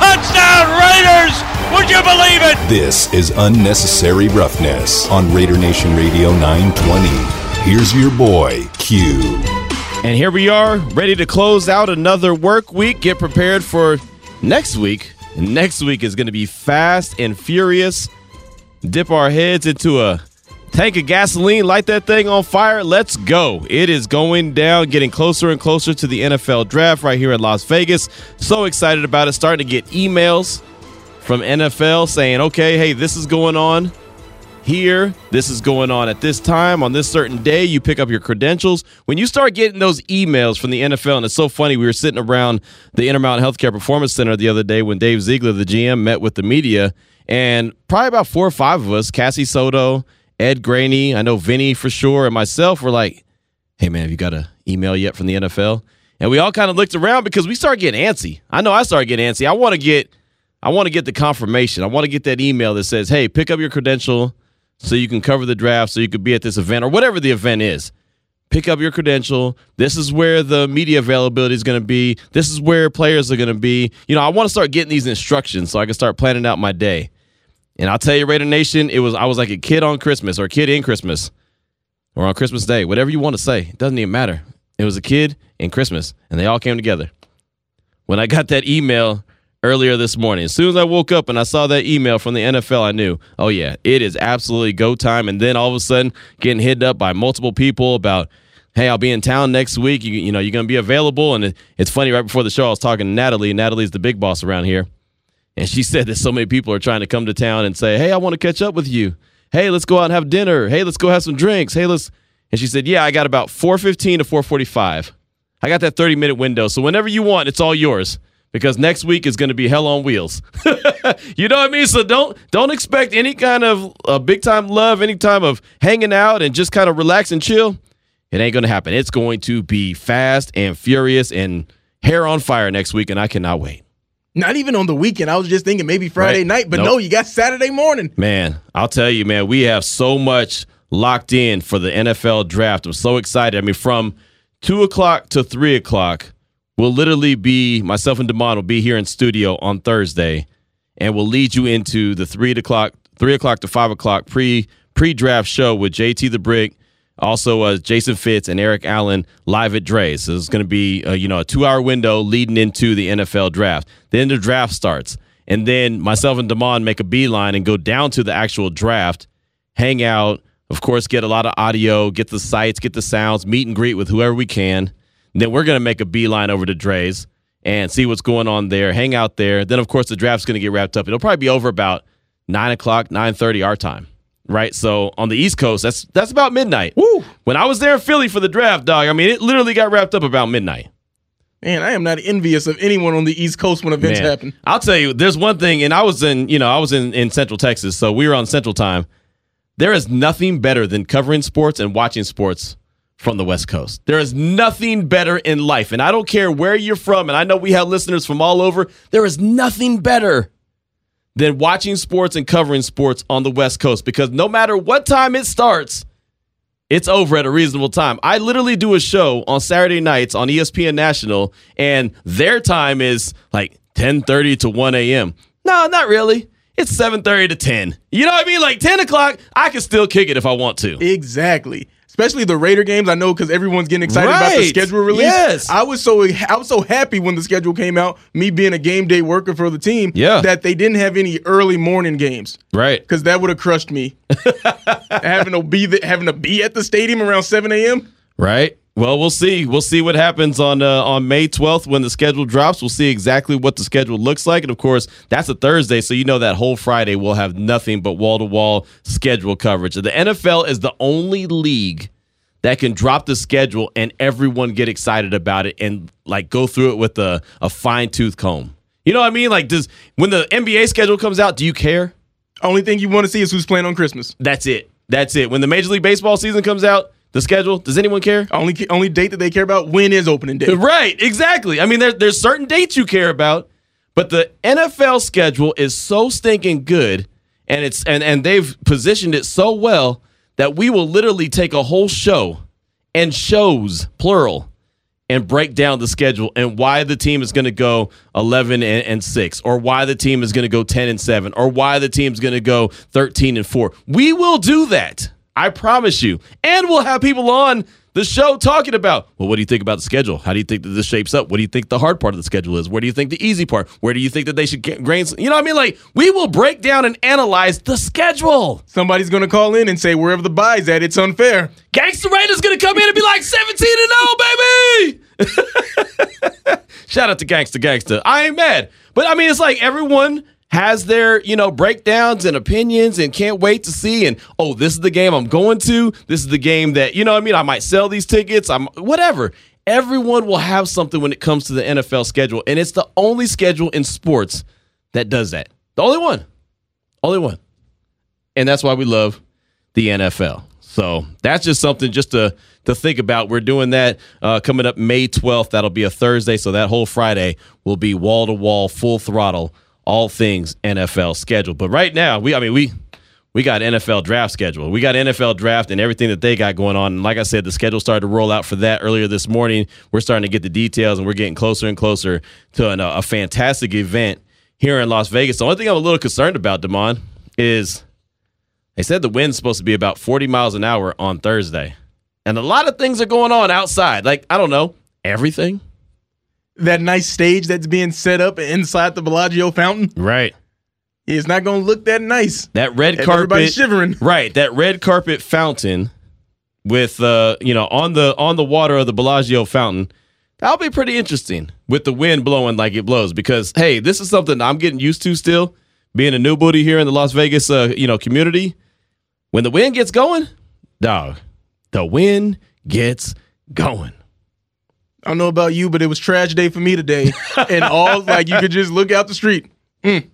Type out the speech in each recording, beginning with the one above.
touchdown, Raiders! Would you believe it? This is unnecessary roughness on Raider Nation Radio 920. Here's your boy, Q. And here we are, ready to close out another work week. Get prepared for next week. Next week is going to be fast and furious. Dip our heads into a tank of gasoline, light that thing on fire. Let's go. It is going down, getting closer and closer to the NFL draft right here in Las Vegas. So excited about it. Starting to get emails from NFL saying, okay, hey, this is going on here. This is going on at this time on this certain day. You pick up your credentials. When you start getting those emails from the NFL, and it's so funny, we were sitting around the Intermountain Healthcare Performance Center the other day when Dave Ziegler, the GM, met with the media, and probably about four or five of us, Cassie Soto, Ed Graney, I know Vinny for sure, and myself were like, hey man, have you got an email yet from the NFL? And we all kind of looked around because we started getting antsy. I know I started getting antsy. I want to get I want to get the confirmation. I want to get that email that says, hey, pick up your credential so you can cover the draft, so you could be at this event or whatever the event is. Pick up your credential. This is where the media availability is going to be. This is where players are going to be. You know, I want to start getting these instructions so I can start planning out my day. And I'll tell you, Raider Nation, it was I was like a kid on Christmas or a kid in Christmas or on Christmas Day, whatever you want to say. It doesn't even matter. It was a kid in Christmas, and they all came together. When I got that email earlier this morning, as soon as I woke up and I saw that email from the NFL, I knew, oh yeah, it is absolutely go time. And then all of a sudden, getting hit up by multiple people about, hey, I'll be in town next week. You, you know, you're gonna be available. And it, it's funny. Right before the show, I was talking to Natalie. Natalie's the big boss around here. And she said that so many people are trying to come to town and say, Hey, I want to catch up with you. Hey, let's go out and have dinner. Hey, let's go have some drinks. Hey, let's and she said, Yeah, I got about 415 to 445. I got that 30 minute window. So whenever you want, it's all yours. Because next week is going to be hell on wheels. you know what I mean? So don't don't expect any kind of uh, big time love, any time of hanging out and just kind of relax and chill. It ain't going to happen. It's going to be fast and furious and hair on fire next week, and I cannot wait. Not even on the weekend. I was just thinking maybe Friday Right. night, but Nope. no, you got Saturday morning. Man, I'll tell you, man, we have so much locked in for the NFL draft. I'm so excited. I mean, from two o'clock to three o'clock, we'll literally be myself and Demond will be here in studio on Thursday, and we'll lead you into the three o'clock, three o'clock to five o'clock pre pre draft show with JT the Brick. Also, uh, Jason Fitz and Eric Allen live at Dre's. So it's going to be, uh, you know, a two-hour window leading into the NFL draft. Then the draft starts, and then myself and Damon make a beeline and go down to the actual draft, hang out. Of course, get a lot of audio, get the sights, get the sounds, meet and greet with whoever we can. And then we're going to make a beeline over to Dre's and see what's going on there. Hang out there. Then, of course, the draft's going to get wrapped up. It'll probably be over about nine o'clock, nine thirty our time right? So on the East Coast, that's that's about midnight. Woo. When I was there in Philly for the draft, dog, I mean, it literally got wrapped up about midnight. Man, I am not envious of anyone on the East Coast when events Man, happen. I'll tell you, there's one thing, and I was in, you know, I was in in Central Texas, so we were on Central Time. There is nothing better than covering sports and watching sports from the West Coast. There is nothing better in life, and I don't care where you're from, and I know we have listeners from all over. There is nothing better than watching sports and covering sports on the West Coast because no matter what time it starts, it's over at a reasonable time. I literally do a show on Saturday nights on ESPN National, and their time is like 10:30 to 1 a.m. No, not really. It's 7:30 to 10. You know what I mean? Like 10 o'clock, I can still kick it if I want to. Exactly. Especially the Raider games, I know because everyone's getting excited about the schedule release. Yes. I was so I was so happy when the schedule came out. Me being a game day worker for the team, Yeah. that they didn't have any early morning games Right. because that would have crushed me. having to be the, having to be at the stadium around seven a.m. Right. Well, we'll see. We'll see what happens on uh, on May 12th when the schedule drops. We'll see exactly what the schedule looks like, and of course, that's a Thursday, so you know that whole Friday we'll have nothing but wall to wall schedule coverage. The NFL is the only league that can drop the schedule and everyone get excited about it and like go through it with a, a fine tooth comb. You know what I mean? Like, does when the NBA schedule comes out, do you care? Only thing you want to see is who's playing on Christmas. That's it. That's it. When the Major League Baseball season comes out, the schedule, does anyone care? Only only date that they care about when is opening day. Right, exactly. I mean, there, there's certain dates you care about, but the NFL schedule is so stinking good, and it's and and they've positioned it so well that we will literally take a whole show and shows plural and break down the schedule and why the team is going to go 11 and, and 6 or why the team is going to go 10 and 7 or why the team's going to go 13 and 4. We will do that. I promise you. And we'll have people on the show talking about, well, what do you think about the schedule? How do you think that this shapes up? What do you think the hard part of the schedule is? Where do you think the easy part? Where do you think that they should get grains? You know what I mean? Like, we will break down and analyze the schedule. Somebody's gonna call in and say wherever the bye's at, it's unfair. Gangster Raiders gonna come in and be like 17 and 0, baby. Shout out to Gangster Gangster. I ain't mad. But I mean, it's like everyone has their, you know, breakdowns and opinions and can't wait to see. And oh, this is the game I'm going to. This is the game that, you know I mean? I might sell these tickets. I'm whatever. Everyone will have something when it comes to the NFL schedule. And it's the only schedule in sports that does that. The only one. Only one. And that's why we love the NFL. So that's just something just to to think about. We're doing that uh, coming up May 12th. That'll be a Thursday. So that whole Friday will be wall to wall, full throttle all things NFL schedule. But right now, we I mean we we got NFL draft schedule. We got NFL draft and everything that they got going on. And like I said, the schedule started to roll out for that earlier this morning. We're starting to get the details, and we're getting closer and closer to an, a fantastic event here in Las Vegas. The only thing I'm a little concerned about, Damon, is they said the wind's supposed to be about 40 miles an hour on Thursday, and a lot of things are going on outside. Like I don't know everything that nice stage that's being set up inside the Bellagio fountain. Right. It's not going to look that nice. That red carpet, everybody shivering. Right. That red carpet fountain with uh, you know, on the on the water of the Bellagio fountain. That'll be pretty interesting with the wind blowing like it blows. Because hey, this is something I'm getting used to still. Being a new booty here in the Las Vegas, uh, you know, community. When the wind gets going, dog, the wind gets going. I don't know about you, but it was trash day for me today. and all like you could just look out the street. Mm,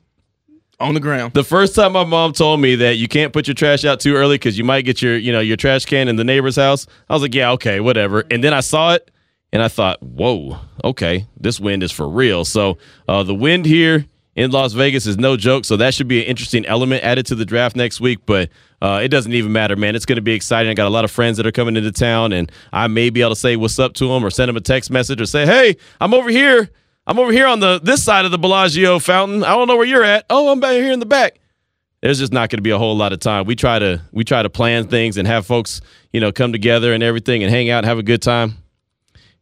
on the ground. The first time my mom told me that you can't put your trash out too early because you might get your, you know, your trash can in the neighbor's house, I was like, yeah, okay, whatever. And then I saw it and I thought, whoa, okay, this wind is for real. So uh, the wind here in Las Vegas is no joke. So that should be an interesting element added to the draft next week. But uh, it doesn't even matter, man. It's going to be exciting. I got a lot of friends that are coming into town, and I may be able to say what's up to them or send them a text message or say, hey, I'm over here. I'm over here on the this side of the Bellagio fountain. I don't know where you're at. Oh, I'm back here in the back. There's just not going to be a whole lot of time. We try to we try to plan things and have folks, you know, come together and everything and hang out and have a good time.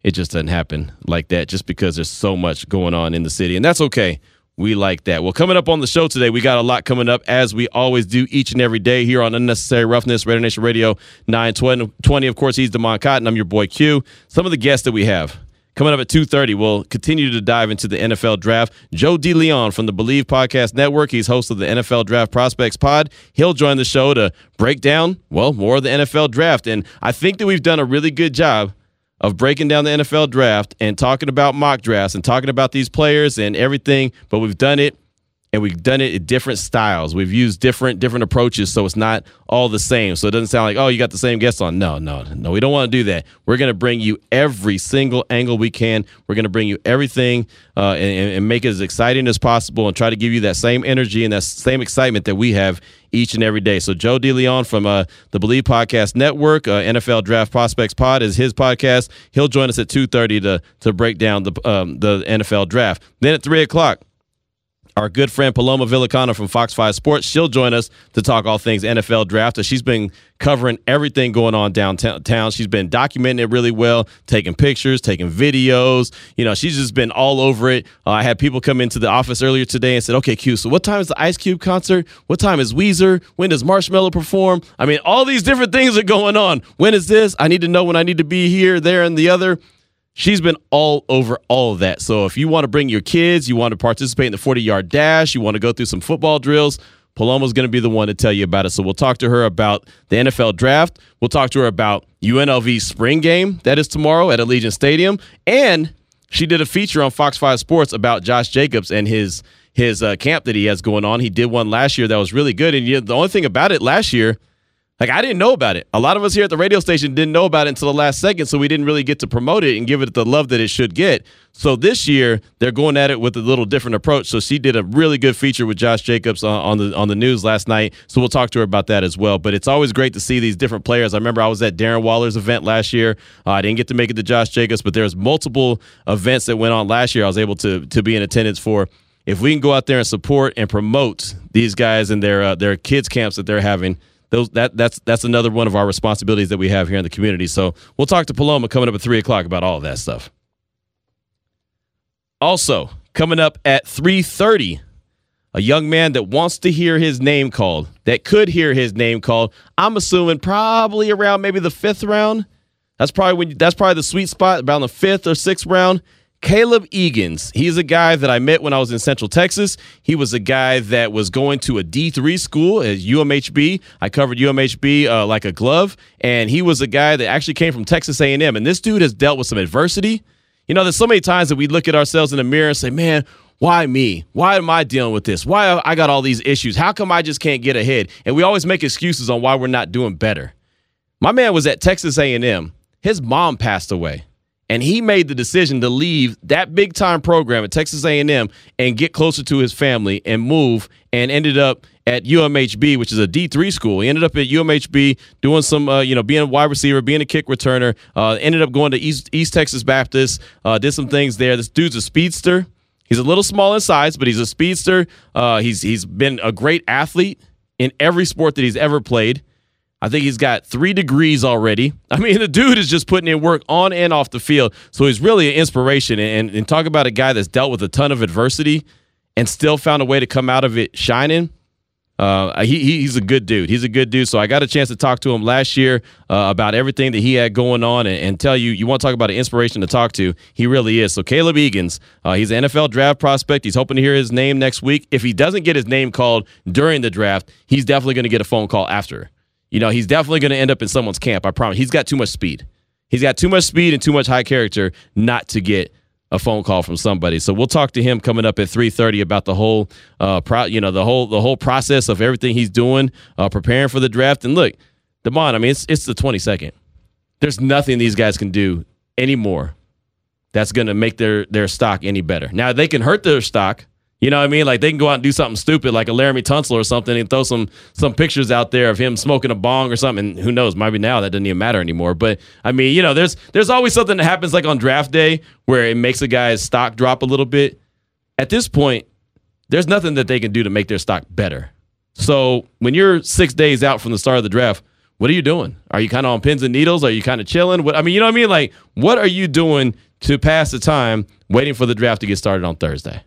It just doesn't happen like that just because there's so much going on in the city. And that's okay. We like that. Well, coming up on the show today, we got a lot coming up as we always do each and every day here on Unnecessary Roughness, Raider Nation Radio 920. Of course, he's Damon Cotton. I'm your boy Q. Some of the guests that we have. Coming up at 2.30, we'll continue to dive into the NFL draft. Joe DeLeon from the Believe Podcast Network. He's host of the NFL Draft Prospects Pod. He'll join the show to break down, well, more of the NFL draft. And I think that we've done a really good job – of breaking down the NFL draft and talking about mock drafts and talking about these players and everything, but we've done it and we've done it in different styles. We've used different different approaches, so it's not all the same. So it doesn't sound like oh, you got the same guests on. No, no, no. We don't want to do that. We're going to bring you every single angle we can. We're going to bring you everything uh, and, and make it as exciting as possible, and try to give you that same energy and that same excitement that we have each and every day. So Joe DeLeon from uh, the Believe Podcast Network, uh, NFL Draft Prospects Pod is his podcast. He'll join us at two thirty to to break down the um, the NFL draft. Then at three o'clock our good friend Paloma Villicana from Fox 5 Sports. She'll join us to talk all things NFL draft. She's been covering everything going on downtown. She's been documenting it really well, taking pictures, taking videos. You know, she's just been all over it. Uh, I had people come into the office earlier today and said, okay, Q, so what time is the Ice Cube concert? What time is Weezer? When does Marshmello perform? I mean, all these different things are going on. When is this? I need to know when I need to be here, there, and the other. She's been all over all of that. So if you want to bring your kids, you want to participate in the 40 yard dash, you want to go through some football drills, Paloma's going to be the one to tell you about it. So we'll talk to her about the NFL draft. We'll talk to her about UNLV's spring game that is tomorrow at Allegiant Stadium. And she did a feature on Fox 5 Sports about Josh Jacobs and his his uh, camp that he has going on. He did one last year that was really good. And you know, the only thing about it last year, like I didn't know about it. A lot of us here at the radio station didn't know about it until the last second, so we didn't really get to promote it and give it the love that it should get. So this year they're going at it with a little different approach. So she did a really good feature with Josh Jacobs on, the on the news last night. So we'll talk to her about that as well. But it's always great to see these different players. I remember I was at Darren Waller's event last year. Uh, I didn't get to make it to Josh Jacobs, but there's multiple events that went on last year. I was able to to be in attendance for if we can go out there and support and promote these guys and their uh, their kids camps that they're having, those that that's that's another one of our responsibilities that we have here in the community. So we'll talk to Paloma coming up at three o'clock about all of that stuff. Also coming up at three thirty, a young man that wants to hear his name called, that could hear his name called. I'm assuming probably around maybe the fifth round. That's probably when that's probably the sweet spot around the fifth or sixth round. Caleb Egan's. He's a guy that I met when I was in Central Texas. He was a guy that was going to a D3 school at UMHB. I covered UMHB uh, like a glove, and he was a guy that actually came from Texas A&M. And this dude has dealt with some adversity. You know, there's so many times that we look at ourselves in the mirror and say, "Man, why me? Why am I dealing with this? Why I got all these issues? How come I just can't get ahead?" And we always make excuses on why we're not doing better. My man was at Texas A&M. His mom passed away and he made the decision to leave that big time program at Texas A&M and get closer to his family and move and ended up at UMHB, which is a D3 school. He ended up at UMHB doing some, uh, you know, being a wide receiver, being a kick returner. Uh, ended up going to East, East Texas Baptist, uh, did some things there. This dude's a speedster. He's a little small in size, but he's a speedster. Uh, he's he's been a great athlete in every sport that he's ever played. I think he's got three degrees already. I mean, the dude is just putting in work on and off the field. So he's really an inspiration. And, and talk about a guy that's dealt with a ton of adversity and still found a way to come out of it shining. Uh, he, he's a good dude. He's a good dude. So I got a chance to talk to him last year uh, about everything that he had going on and, and, tell you, you want to talk about an inspiration to talk to. He really is. So Caleb Egan's, uh, he's an NFL draft prospect. He's hoping to hear his name next week. If he doesn't get his name called during the draft, he's definitely going to get a phone call after. You know, he's definitely going to end up in someone's camp. I promise. He's got too much speed. He's got too much speed and too much high character not to get a phone call from somebody. So we'll talk to him coming up at 3:30 about the whole uh pro, you know, the whole the whole process of everything he's doing, uh preparing for the draft. And look, Demond, I mean, it's it's the 22nd. There's nothing these guys can do anymore that's going to make their their stock any better. Now, they can hurt their stock you know what I mean? Like they can go out and do something stupid, like a Laremy Tunsil or something, and throw some some pictures out there of him smoking a bong or something. who knows? Maybe now that doesn't even matter anymore. But I mean, you know, there's there's always something that happens like on draft day where it makes a guy's stock drop a little bit. At this point, there's nothing that they can do to make their stock better. So when you're six days out from the start of the draft, what are you doing? Are you kind of on pins and needles? Are you kind of chilling? What I mean, you know what I mean? Like, what are you doing to pass the time waiting for the draft to get started on Thursday?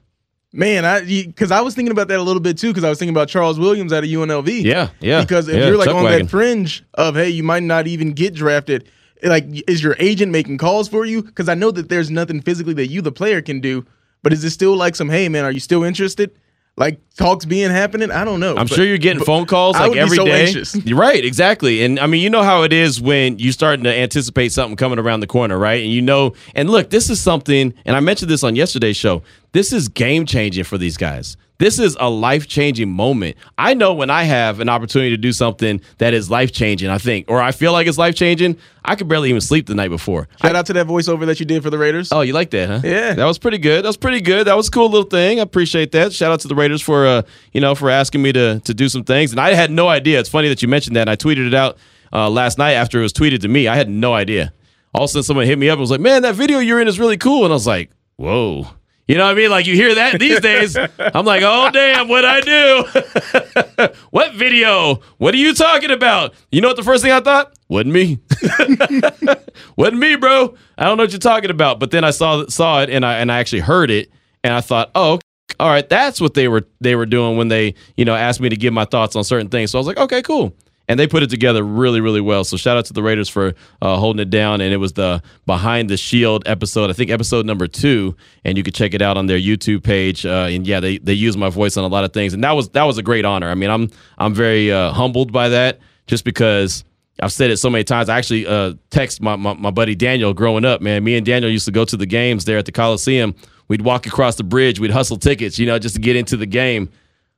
Man, I because I was thinking about that a little bit too because I was thinking about Charles Williams out of UNLV. Yeah, yeah. Because if yeah, you're like on wagon. that fringe of hey, you might not even get drafted. Like, is your agent making calls for you? Because I know that there's nothing physically that you, the player, can do. But is it still like some hey, man, are you still interested? Like talks being happening. I don't know. I'm but, sure you're getting phone calls like every so day. Anxious. You're right, exactly. And I mean, you know how it is when you're starting to anticipate something coming around the corner, right? And you know, and look, this is something, and I mentioned this on yesterday's show. This is game changing for these guys. This is a life changing moment. I know when I have an opportunity to do something that is life changing, I think, or I feel like it's life changing, I could barely even sleep the night before. Shout I, out to that voiceover that you did for the Raiders. Oh, you like that, huh? Yeah. That was pretty good. That was pretty good. That was a cool little thing. I appreciate that. Shout out to the Raiders for uh, you know, for asking me to to do some things. And I had no idea. It's funny that you mentioned that. And I tweeted it out uh, last night after it was tweeted to me. I had no idea. All of a sudden someone hit me up and was like, Man, that video you're in is really cool. And I was like, Whoa. You know what I mean? Like you hear that these days. I'm like, oh damn, what I do? what video? What are you talking about? You know what the first thing I thought? Wasn't me. Wasn't me, bro. I don't know what you're talking about. But then I saw saw it and I and I actually heard it and I thought, oh, all right, that's what they were they were doing when they you know asked me to give my thoughts on certain things. So I was like, okay, cool and they put it together really, really well. So shout out to the Raiders for uh, holding it down. And it was the Behind the Shield episode, I think episode number two, and you can check it out on their YouTube page. Uh, and yeah, they they use my voice on a lot of things, and that was that was a great honor. I mean, I'm I'm very uh, humbled by that, just because I've said it so many times. I actually uh, text my, my, my buddy Daniel growing up, man. Me and Daniel used to go to the games there at the Coliseum. We'd walk across the bridge. We'd hustle tickets, you know, just to get into the game.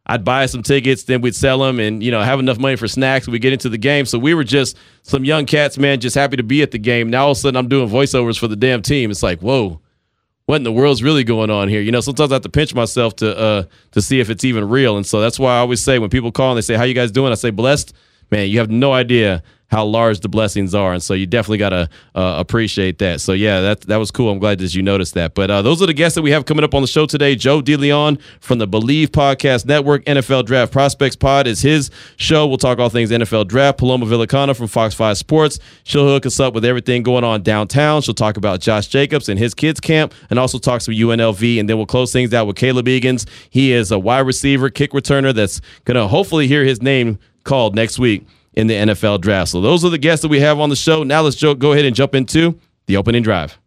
I'd buy some tickets, then we'd sell them and, you know, have enough money for snacks. We get into the game. So we were just some young cats, man, just happy to be at the game. Now all of a sudden I'm doing voiceovers for the damn team. It's like, whoa, what in the world's really going on here? You know, sometimes I have to pinch myself to uh to see if it's even real. And so that's why I always say when people call and they say, How you guys doing? I say, blessed. Man, you have no idea how large the blessings are, and so you definitely got to uh, appreciate that. So yeah, that that was cool. I'm glad that you noticed that. But uh, those are the guests that we have coming up on the show today. Joe DeLeon from the Believe Podcast Network, NFL Draft Prospects Pod is his show. We'll talk all things NFL Draft. Paloma Villicana from Fox Five Sports. She'll hook us up with everything going on downtown. She'll talk about Josh Jacobs and his kids camp, and also talk some UNLV. And then we'll close things out with Caleb Egan's. He is a wide receiver, kick returner that's gonna hopefully hear his name called next week in the NFL draft. So those are the guests that we have on the show. Now let's go ahead and jump into the opening drive.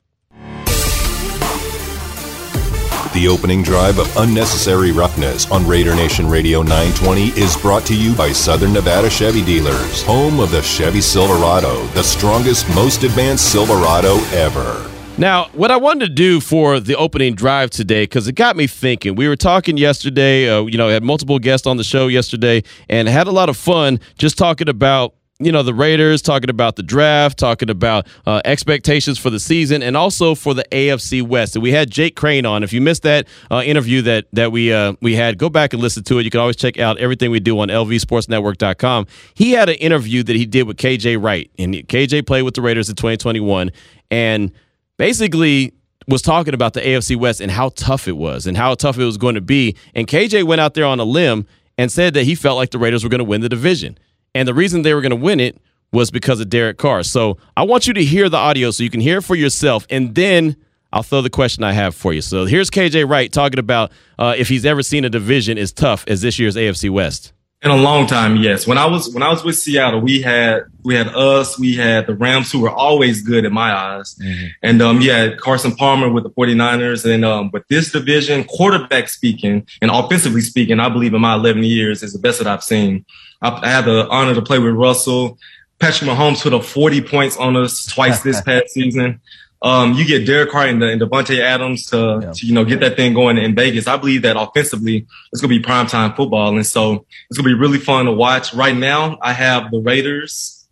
The opening drive of Unnecessary Roughness on Raider Nation Radio 920 is brought to you by Southern Nevada Chevy Dealers, home of the Chevy Silverado, the strongest, most advanced Silverado ever. Now, what I wanted to do for the opening drive today, because it got me thinking. We were talking yesterday, uh, you know, had multiple guests on the show yesterday, and had a lot of fun just talking about you know the Raiders, talking about the draft, talking about uh, expectations for the season, and also for the AFC West. And we had Jake Crane on. If you missed that uh, interview that that we uh, we had, go back and listen to it. You can always check out everything we do on LVSportsNetwork.com. He had an interview that he did with KJ Wright, and KJ played with the Raiders in 2021, and basically was talking about the AFC West and how tough it was and how tough it was going to be. And KJ went out there on a limb and said that he felt like the Raiders were going to win the division. And the reason they were going to win it was because of Derek Carr. So I want you to hear the audio so you can hear it for yourself. And then I'll throw the question I have for you. So here's KJ Wright talking about uh, if he's ever seen a division as tough as this year's AFC West. In a long time, yes. When I was when I was with Seattle, we had we had us, we had the Rams who were always good in my eyes. Mm-hmm. And um yeah, Carson Palmer with the 49ers. And um but this division, quarterback speaking and offensively speaking, I believe in my 11 years is the best that I've seen. I, I had the honor to play with Russell. Patrick Mahomes put up 40 points on us twice this past season. Um, you get Derek Carr and, and Davante Adams to, yeah. to, you know, get that thing going in Vegas. I believe that offensively, it's going to be primetime football. And so it's going to be really fun to watch. Right now, I have the Raiders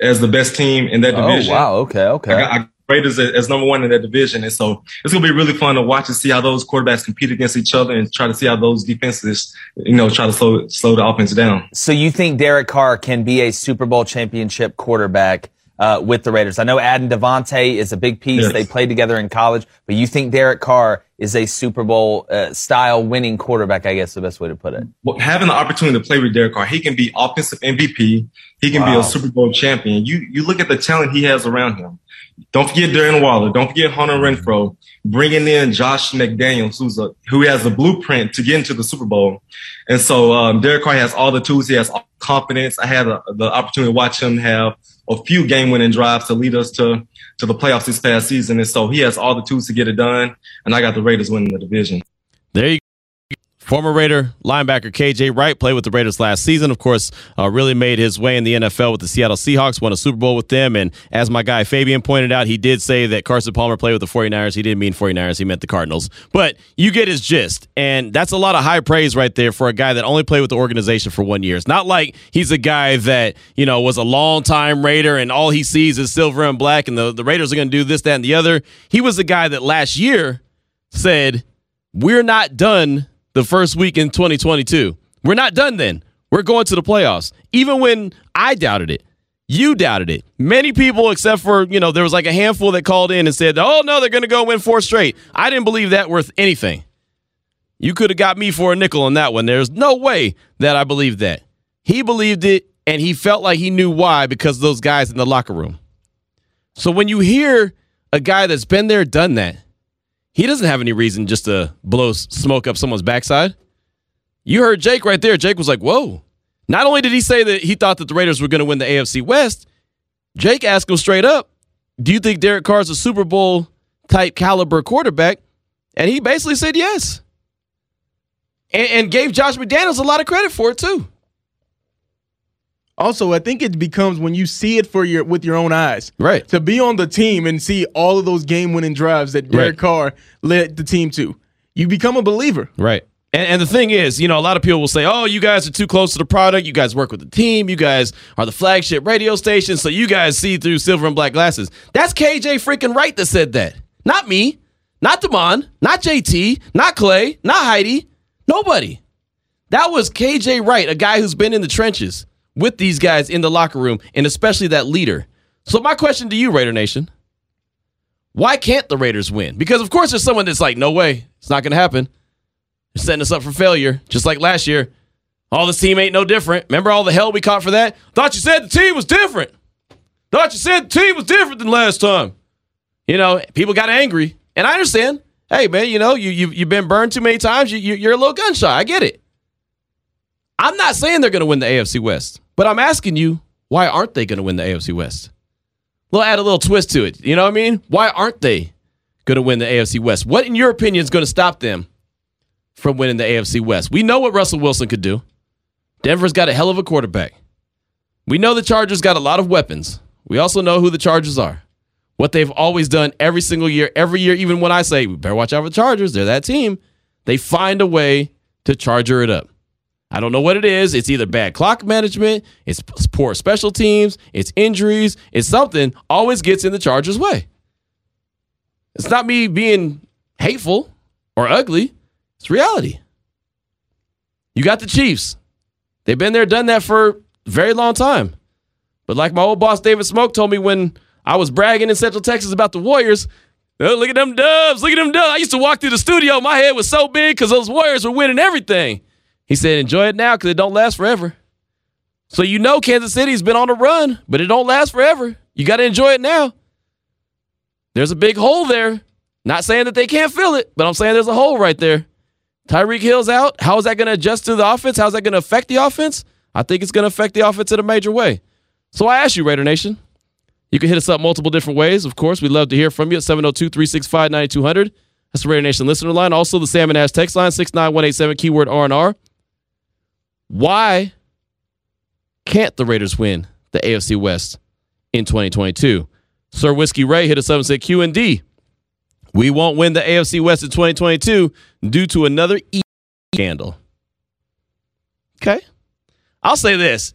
as the best team in that division. Oh, wow. Okay. Okay. I got, I Raiders as number one in that division. And so it's going to be really fun to watch and see how those quarterbacks compete against each other and try to see how those defenses, you know, try to slow, slow the offense down. So you think Derek Carr can be a Super Bowl championship quarterback uh, with the Raiders? I know Adam Davante is a big piece. Yes. They played together in college, but you think Derek Carr is a Super Bowl uh, style winning quarterback? I guess the best way to put it. Well, having the opportunity to play with Derek Carr, he can be offensive MVP. He can wow. be a Super Bowl champion. You you look at the talent he has around him. Don't forget Darren Waller. Don't forget Hunter Renfrow. Bringing in Josh McDaniels, who's a who has a blueprint to get into the Super Bowl. And so um, Derek Carr has all the tools. He has confidence. I had a, the opportunity to watch him have a few game-winning drives to lead us to to the playoffs this past season, and so he has all the tools to get it done. And I got the Raiders winning the division. There you Former Raider linebacker KJ Wright played with the Raiders last season. Of course, uh, really made his way in the NFL with the Seattle Seahawks, won a Super Bowl with them. And as my guy Fabian pointed out, he did say that Carson Palmer played with the 49ers. He didn't mean 49ers, he meant the Cardinals. But you get his gist. And that's a lot of high praise right there for a guy that only played with the organization for one year. It's not like he's a guy that, you know, was a long time Raider and all he sees is silver and black and the, the Raiders are going to do this, that, and the other. He was the guy that last year said, We're not done the first week in 2022. We're not done then. We're going to the playoffs. Even when I doubted it, you doubted it. Many people, except for, you know, there was like a handful that called in and said, oh, no, they're going to go win four straight. I didn't believe that worth anything. You could have got me for a nickel on that one. There's no way that I believed that. He believed it, and he felt like he knew why because those guys in the locker room. So when you hear a guy that's been there, done that, he doesn't have any reason just to blow smoke up someone's backside. You heard Jake right there. Jake was like, whoa. Not only did he say that he thought that the Raiders were going to win the AFC West, Jake asked him straight up, do you think Derek Carr is a Super Bowl type caliber quarterback? And he basically said yes. And, and gave Josh McDaniels a lot of credit for it, too. Also, I think it becomes when you see it for your with your own eyes. Right. To be on the team and see all of those game winning drives that Derek Right. Carr led the team to. You become a believer. Right. And, and the thing is, you know, a lot of people will say, oh, you guys are too close to the product. You guys work with the team. You guys are the flagship radio station. So you guys see through silver and black glasses. That's KJ freaking Wright that said that. Not me. Not Damon. Not JT. Not Clay. Not Heidi. Nobody. That was KJ Wright, a guy who's been in the trenches with these guys in the locker room, and especially that leader. So, my question to you, Raider Nation why can't the Raiders win? Because, of course, there's someone that's like, no way, it's not going to happen. They're setting us up for failure, just like last year. All this team ain't no different. Remember all the hell we caught for that? Thought you said the team was different. Thought you said the team was different than last time. You know, people got angry, and I understand. Hey, man, you know, you, you, you've been burned too many times. You, you, you're a little gun shy. I get it. I'm not saying they're going to win the AFC West, but I'm asking you, why aren't they going to win the AFC West? We'll add a little twist to it. You know what I mean? Why aren't they going to win the AFC West? What, in your opinion, is going to stop them from winning the AFC West? We know what Russell Wilson could do. Denver's got a hell of a quarterback. We know the Chargers got a lot of weapons. We also know who the Chargers are. What they've always done every single year, every year, even when I say, better watch out for the Chargers, they're that team, they find a way to charger it up. I don't know what it is. It's either bad clock management, it's poor special teams, it's injuries, it's something always gets in the Chargers' way. It's not me being hateful or ugly, it's reality. You got the Chiefs. They've been there, done that for a very long time. But like my old boss David Smoke told me when I was bragging in Central Texas about the Warriors, "Oh, look at them dubs, look at them dubs. I used to walk through the studio, my head was so big because those Warriors were winning everything. He said, enjoy it now because it don't last forever. So you know Kansas City's been on a run, but it don't last forever. You got to enjoy it now. There's a big hole there. Not saying that they can't fill it, but I'm saying there's a hole right there. Tyreek Hill's out. How is that going to adjust to the offense? How's that going to affect the offense? I think it's going to affect the offense in a major way. So I ask you, Raider Nation, you can hit us up multiple different ways. Of course, we'd love to hear from you at 702 365 9200. That's the Raider Nation listener line. Also, the Salmon Ash text line, 69187, keyword R&R. Why can't the Raiders win the AFC West in 2022? Sir Whiskey Ray hit us up and said, Q and D. We won't win the AFC West in 2022 due to another E scandal. Okay. I'll say this,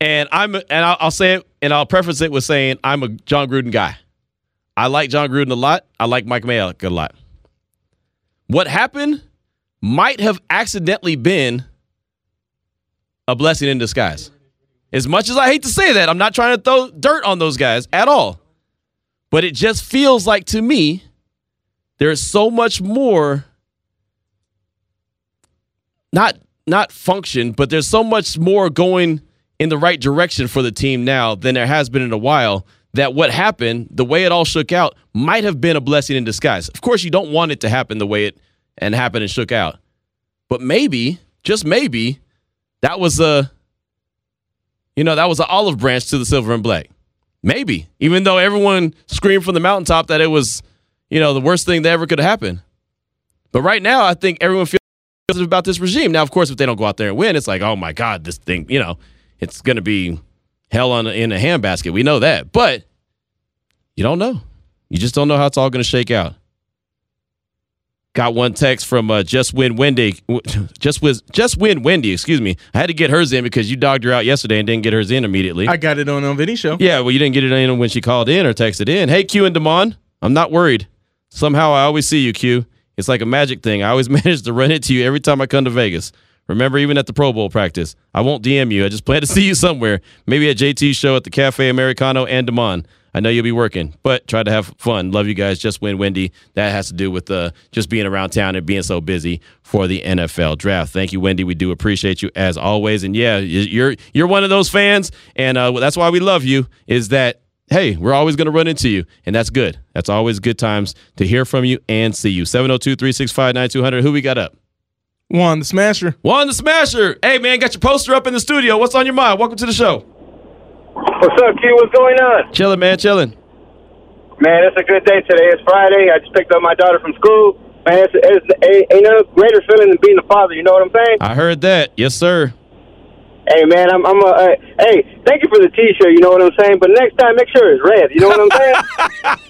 and I'm and I'll, I'll say it, and I'll preface it with saying I'm a Jon Gruden guy. I like Jon Gruden a lot. I like Mike Mayock a lot. What happened might have accidentally been a blessing in disguise. As much as I hate to say that, I'm not trying to throw dirt on those guys at all. But it just feels like to me there's so much more not not function, but there's so much more going in the right direction for the team now than there has been in a while. That what happened, the way it all shook out, might have been a blessing in disguise. Of course, you don't want it to happen the way it and happened and shook out, but maybe, just maybe, that was a, you know, that was an olive branch to the silver and black. Maybe, even though everyone screamed from the mountaintop that it was, you know, the worst thing that ever could happen. But right now, I think everyone feels about this regime. Now, of course, if they don't go out there and win, it's like, oh my God, this thing, you know, it's going to be hell on in a handbasket. We know that, but you don't know. You just don't know how it's all going to shake out. Got one text from uh, Just Win Wendy. Just was Just Win Wendy. Excuse me. I had to get hers in because you dogged her out yesterday and didn't get hers in immediately. I got it on on Vinny show. Yeah, well, you didn't get it in when she called in or texted in. Hey, Q and Damon, I'm not worried. Somehow I always see you, Q. It's like a magic thing. I always manage to run into you every time I come to Vegas. Remember, even at the Pro Bowl practice, I won't DM you. I just plan to see you somewhere. Maybe at JT's show at the Cafe Americano and Damon. I know you'll be working, but try to have fun. Love you guys. Just win, Wendy. That has to do with uh, just being around town and being so busy for the NFL draft. Thank you, Wendy. We do appreciate you as always. And yeah, you're you're one of those fans, and uh, that's why we love you. Is that hey, we're always going to run into you, and that's good. That's always good times to hear from you and see you. 702 365 9200. Who we got up? Juan the Smasher. Juan the Smasher. Hey, man, got your poster up in the studio. What's on your mind? Welcome to the show. What's up, Q? What's going on? Chilling, man, chilling. Man, it's a good day today. It's Friday. I just picked up my daughter from school. Man, it's, it's ain't, ain't no greater feeling than being a father. You know what I'm saying? I heard that. Yes, sir. Hey man, I'm, I'm a, uh, hey, thank you for the T-shirt. You know what I'm saying? But next time, make sure it's red. You know what I'm saying?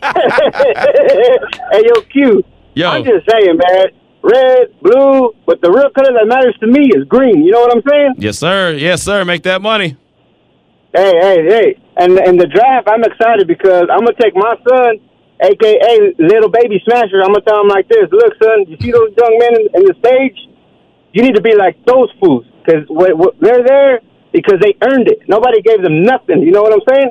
hey, yo, Q. Yo. I'm just saying, man. Red, blue, but the real color that matters to me is green. You know what I'm saying? Yes, sir. Yes, sir. Make that money. Hey, hey, hey. And in the draft, I'm excited because I'm gonna take my son, aka little baby smasher. I'm gonna tell him like this: Look, son, you see those young men in, in the stage? You need to be like those fools because they're there because they earned it. Nobody gave them nothing. You know what I'm saying?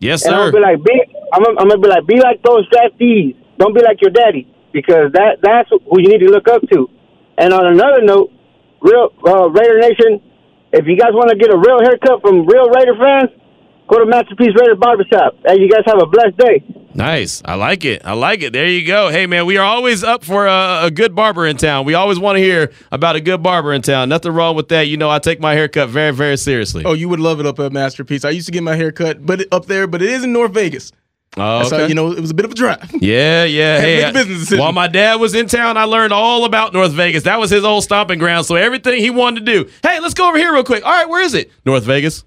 Yes, And sir. I'm gonna be like, be, I'm, gonna- I'm gonna be like, be like those draftees. Don't be like your daddy because that that's who you need to look up to. And on another note, real uh, Raider Nation, if you guys want to get a real haircut from real Raider fans, go to Masterpiece Raider Barbershop. And you guys have a blessed day. Nice. I like it. I like it. There you go. Hey, man, we are always up for a, a good barber in town. We always want to hear about a good barber in town. Nothing wrong with that. You know, I take my haircut very, very seriously. Oh, you would love it up at Masterpiece. I used to get my hair cut, but up there, but it is in North Vegas. Oh, So you know, it was a bit of a drive. Yeah, yeah. Had to Hey, make a business decision. while my dad was in town, I learned all about North Vegas. That was his old stomping ground. So everything he wanted to do. Hey, let's go over here real quick. All right, where is it? North Vegas.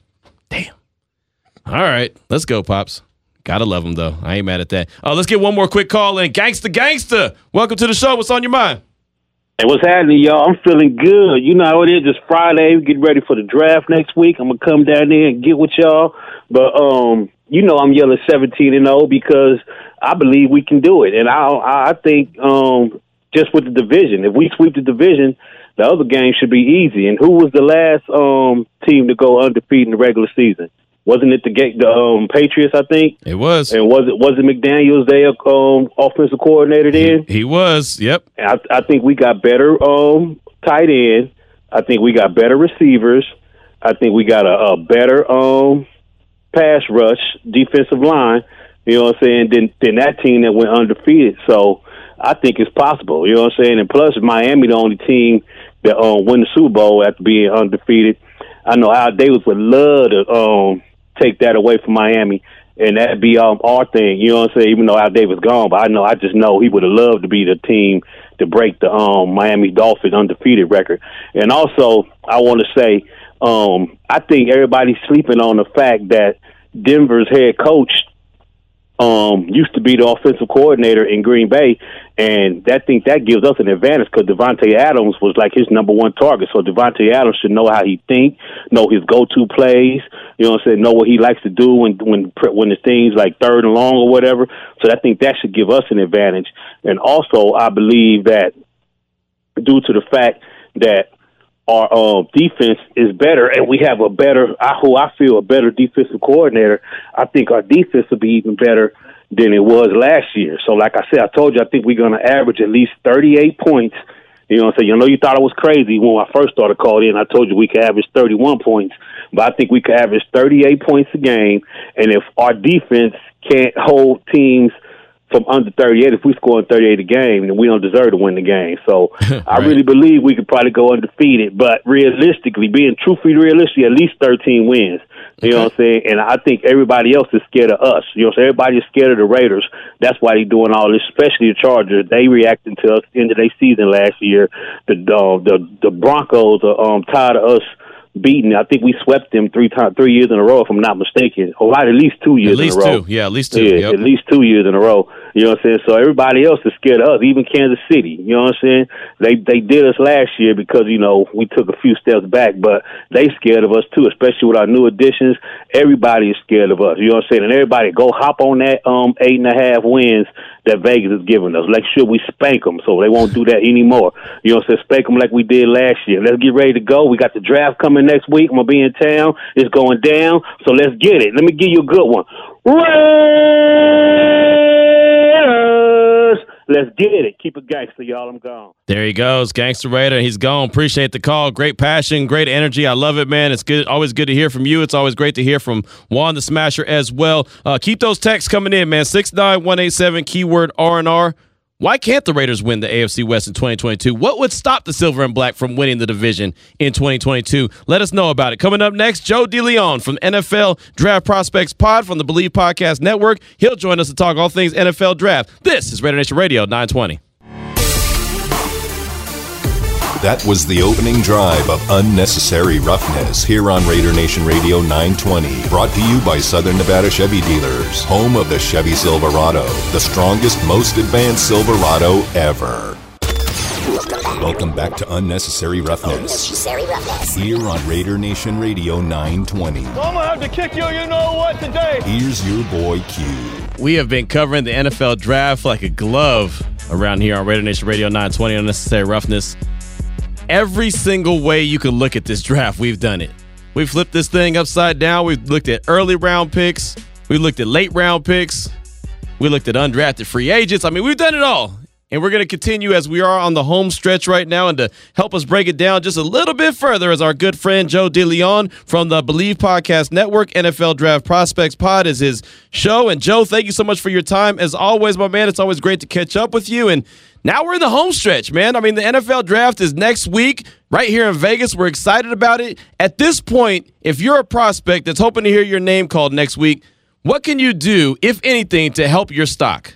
Damn. All right, let's go, pops. Gotta love him though. I ain't mad at that. Oh, let's get one more quick call in. Gangsta, gangsta. Welcome to the show. What's on your mind? Hey, what's happening, y'all? I'm feeling good. You know how it is. It's Friday. We get ready for the draft next week. I'm gonna come down there and get with y'all. But um, you know, I'm yelling 17 and 0 because I believe we can do it. And I I think um, just with the division, if we sweep the division, the other game should be easy. And who was the last um team to go undefeated in the regular season? Wasn't it the the um, Patriots? I think. It was. And was it was it McDaniels their um, offensive coordinator then? He was. Yep. I, I think we got better um, tight end. I think we got better receivers. I think we got a, a better um, pass rush defensive line. You know what I'm saying? Than than that team that went undefeated. So I think it's possible. You know what I'm saying? And plus, Miami the only team that um, win the Super Bowl after being undefeated. I know Al Davis would love to um, take that away from Miami, and that'd be um, our thing. You know what I'm saying? Even though Al Davis gone, but I know I just know he would have loved to be the team to break the um, Miami Dolphins undefeated record. And also, I want to say, um, I think everybody's sleeping on the fact that Denver's head coach um, used to be the offensive coordinator in Green Bay, and that think that gives us an advantage because Davante Adams was like his number one target. So Davante Adams should know how he think, know his go-to plays. You know what I'm saying? Know what he likes to do when when when the things like third and long or whatever. So I think that should give us an advantage. And also, I believe that due to the fact that our uh, defense is better, and we have a better, I, who I feel a better defensive coordinator. I think our defense will be even better than it was last year. So, like I said, I told you, I think we're going to average at least 38 points. You know I'm saying? You know, you thought I was crazy when I first started calling in. I told you we could average 31 points, but I think we could average 38 points a game. And if our defense can't hold teams from under 38, if we score in 38 a game, then we don't deserve to win the game. So I really believe we could probably go undefeated. But realistically, being truthfully realistic, at least 13 wins. You know what I'm saying? And I think everybody else is scared of us. You know what I'm? Everybody is scared of the Raiders. That's why they're doing all this, especially the Chargers. They reacting to us into their season last year. The uh, the the Broncos are um, tired of us beating. I think we swept them three times, three years in a row, if I'm not mistaken. Or at least two years At least in a row. two. Yeah, at least two. Yeah, Yep. at least two years in a row. You know what I'm saying? So everybody else is scared of us, even Kansas City. You know what I'm saying? They they did us last year because you know we took a few steps back, but they scared of us too, especially with our new additions. Everybody is scared of us. You know what I'm saying? And everybody go hop on that um eight and a half wins that Vegas is giving us. Like sure we spank them, so they won't do that anymore. You know what I'm saying? Spank them like we did last year. Let's get ready to go. We got the draft coming next week. I'm gonna be in town. It's going down, so let's get it. Let me give you a good one. Raiders. Let's get it. Keep it gangster, y'all. I'm gone. There he goes, Gangster Raider. He's gone. Appreciate the call. Great passion, great energy. I love it, man. It's good. Always good to hear from you. It's always great to hear from Juan the Smasher as well. Uh, keep those texts coming in, man. Six nine one eight seven keyword R and R. Why can't the Raiders win the AFC West in 2022? What would stop the Silver and Black from winning the division in 2022? Let us know about it. Coming up next, Joe DeLeon from NFL Draft Prospects Pod from the Believe Podcast Network. He'll join us to talk all things NFL Draft. This is Raider Nation Radio 920. That was the opening drive of Unnecessary Roughness here on Raider Nation Radio 920. Brought to you by Southern Nevada Chevy Dealers, home of the Chevy Silverado, the strongest, most advanced Silverado ever. Welcome back to Unnecessary Roughness. Unnecessary Roughness. Here on Raider Nation Radio 920. I'm gonna have to kick you, you know what, today. Here's your boy Q. We have been covering the NFL draft like a glove around here on Raider Nation Radio 920 Unnecessary Roughness. Every single way you can look at this draft, we've done it. We flipped this thing upside down. We've looked at early round picks. We looked at late round picks. We looked at undrafted free agents. I mean, we've done it all. And we're going to continue as we are on the home stretch right now. And to help us break it down just a little bit further is our good friend Joe DeLeon from the Believe Podcast Network. NFL Draft Prospects Pod is his show. And Joe, thank you so much for your time. As always, my man, it's always great to catch up with you. And now we're in the home stretch, man. I mean, the NFL draft is next week right here in Vegas. We're excited about it. At this point, if you're a prospect that's hoping to hear your name called next week, what can you do, if anything, to help your stock?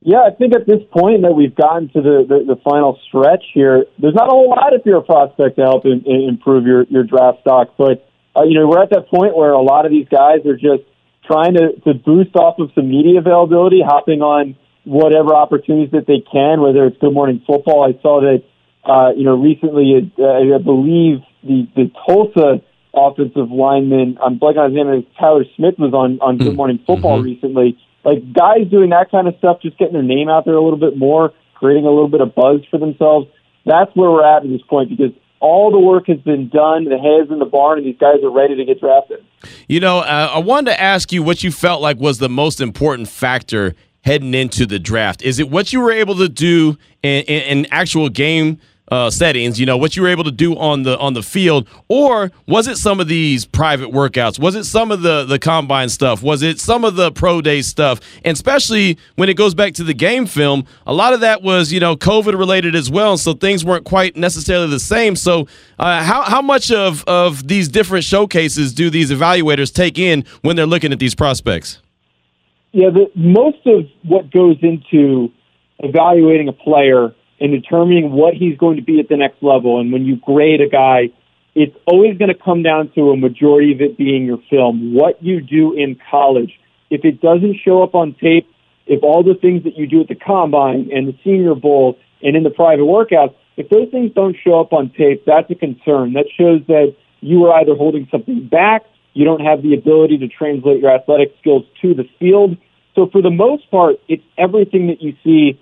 Yeah, I think at this point that we've gotten to the, the, the final stretch here, there's not a whole lot if you're a prospect to help in, in improve your, your draft stock. But, uh, you know, we're at that point where a lot of these guys are just trying to, to boost off of some media availability, hopping on whatever opportunities that they can, whether it's Good Morning Football. I saw that, uh, you know, recently, uh, I believe the, the Tulsa offensive lineman, I'm blanking on his name, Tyler Smith was on, on Good Morning Football Mm-hmm. recently like guys doing that kind of stuff, just getting their name out there a little bit more, creating a little bit of buzz for themselves. That's where we're at at this point because all the work has been done. The hay is in the barn, and these guys are ready to get drafted. You know, uh, I wanted to ask you what you felt like was the most important factor heading into the draft. Is it what you were able to do in, in, in actual game uh, settings? You know, what you were able to do on the on the field, or was it some of these private workouts? Was it some of the the combine stuff? Was it some of the pro day stuff? And especially when it goes back to the game film, a lot of that was you know COVID related as well, so things weren't quite necessarily the same. So, uh, how how much of of these different showcases do these evaluators take in when they're looking at these prospects? Yeah, the, most of what goes into evaluating a player and determining what he's going to be at the next level, and when you grade a guy, it's always going to come down to a majority of it being your film, what you do in college. If it doesn't show up on tape, if all the things that you do at the combine and the senior bowl and in the private workouts, if those things don't show up on tape, that's a concern. That shows that you are either holding something back, you don't have the ability to translate your athletic skills to the field. So for the most part, it's everything that you see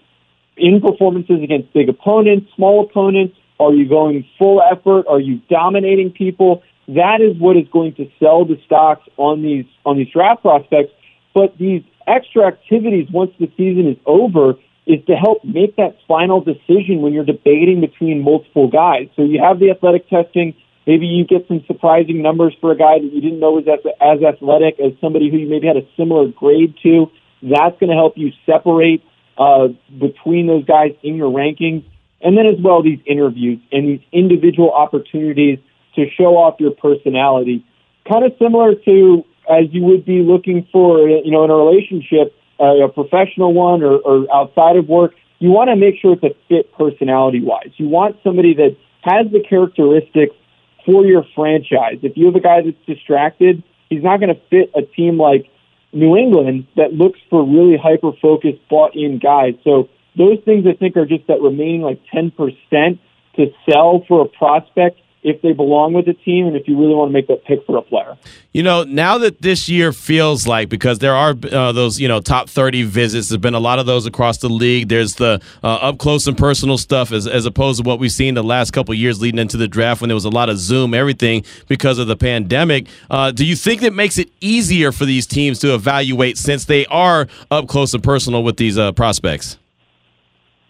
in performances against big opponents, small opponents. Are you going full effort? Are you dominating people? That is what is going to sell the stocks on these on these draft prospects. But these extra activities once the season is over is to help make that final decision when you're debating between multiple guys. So you have the athletic testing. Maybe you get some surprising numbers for a guy that you didn't know was as, as athletic as somebody who you maybe had a similar grade to. That's going to help you separate uh, between those guys in your rankings. And then as well, these interviews and these individual opportunities to show off your personality. Kind of similar to as you would be looking for, you know, in a relationship, uh, a professional one or, or outside of work. You want to make sure it's a fit personality wise. You want somebody that has the characteristics for your franchise. If you have a guy that's distracted, he's not going to fit a team like New England that looks for really hyper focused, bought in guys. So those things I think are just that remaining like 10% to sell for a prospect if they belong with the team and if you really want to make that pick for a player. You know, now that this year feels like because there are uh, those you know top thirty visits, there's been a lot of those across the league. There's the uh, up close and personal stuff as as opposed to what we've seen the last couple of years leading into the draft when there was a lot of Zoom everything because of the pandemic. Uh, do you think that makes it easier for these teams to evaluate since they are up close and personal with these uh, prospects?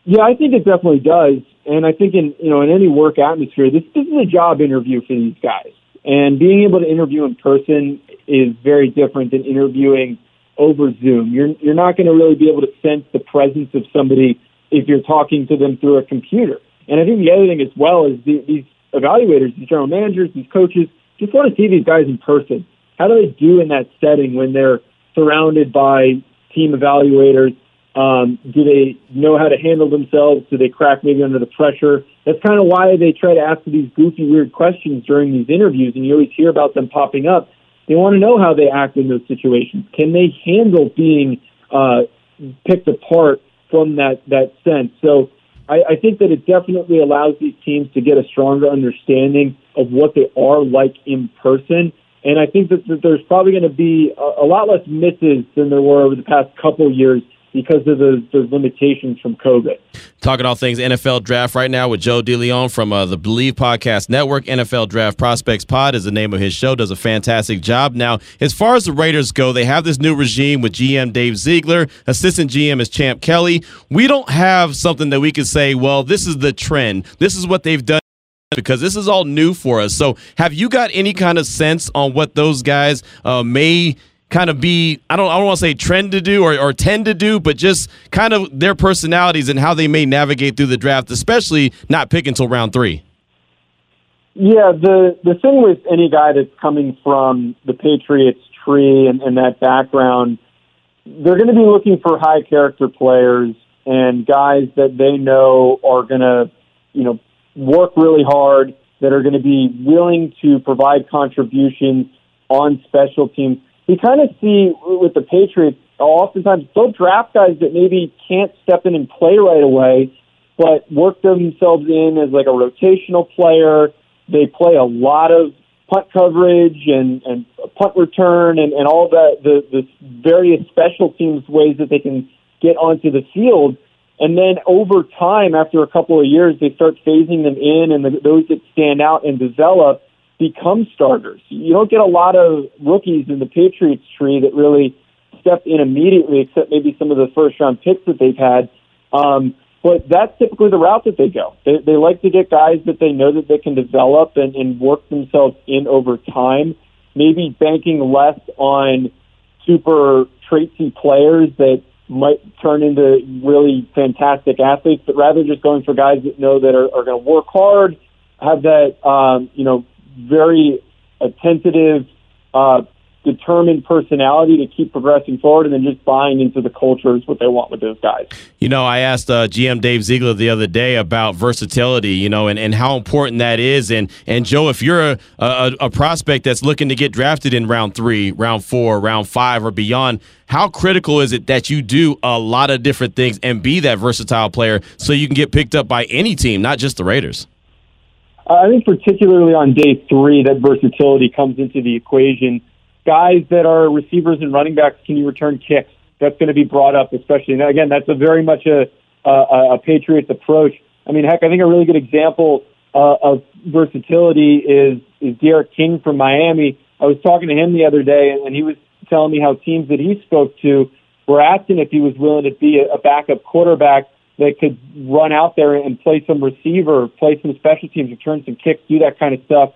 Yeah, I think it definitely does. And I think in you know in any work atmosphere, this this is a job interview for these guys. And being able to interview in person is very different than interviewing over Zoom. You're you're not going to really be able to sense the presence of somebody if you're talking to them through a computer. And I think the other thing as well is the, these evaluators, these general managers, these coaches just want to see these guys in person. How do they do in that setting when they're surrounded by team evaluators? Um, do they know how to handle themselves? Do they crack maybe under the pressure? That's kind of why they try to ask these goofy, weird questions during these interviews, and you always hear about them popping up. They want to know how they act in those situations. Can they handle being uh, picked apart from that that sense? So I, I think that it definitely allows these teams to get a stronger understanding of what they are like in person. And I think that, that there's probably going to be a, a lot less misses than there were over the past couple years because of the, the limitations from COVID. Talking all things NFL draft right now with Joe DeLeon from uh, the Believe Podcast Network. NFL Draft Prospects Pod is the name of his show. Does a fantastic job. Now, as far as the Raiders go, they have this new regime with GM Dave Ziegler. Assistant GM is Champ Kelly. We don't have something that we can say, well, this is the trend. This is what they've done because this is all new for us. So, have you got any kind of sense on what those guys uh, may kind of be I don't I don't want to say trend to do or, or tend to do, but just kind of their personalities and how they may navigate through the draft, especially not pick until round three. Yeah, the the thing with any guy that's coming from the Patriots tree and, and that background, they're going to be looking for high character players and guys that they know are going to, you know, work really hard, that are going to be willing to provide contributions on special teams we kind of see with the Patriots, oftentimes they'll draft guys that maybe can't step in and play right away, but work themselves in as like a rotational player. They play a lot of punt coverage and, and punt return and, and all that, the, the various special teams ways that they can get onto the field. And then over time, after a couple of years, they start phasing them in, and the, those that stand out and develop become starters. You don't get a lot of rookies in the Patriots tree that really step in immediately, except maybe some of the first round picks that they've had. Um, but that's typically the route that they go. They, they like to get guys that they know that they can develop and, and work themselves in over time, maybe banking less on super traitsy players that might turn into really fantastic athletes, but rather just going for guys that know that are, are going to work hard, have that um, you know very attentive, uh, determined personality to keep progressing forward and then just buying into the culture is what they want with those guys. You know, I asked uh, GM Dave Ziegler the other day about versatility, you know, and, and how important that is. And and Joe, if you're a, a, a prospect that's looking to get drafted in round three, round four, round five, or beyond, how critical is it that you do a lot of different things and be that versatile player so you can get picked up by any team, not just the Raiders? I think particularly on day three, that versatility comes into the equation. Guys that are receivers and running backs, can you return kicks? That's going to be brought up, especially. And again, that's a very much a, a, a Patriots approach. I mean, heck, I think a really good example uh, of versatility is is D'Eriq King from Miami. I was talking to him the other day, and he was telling me how teams that he spoke to were asking if he was willing to be a backup quarterback that could run out there and play some receiver, play some special teams, return some kicks, do that kind of stuff.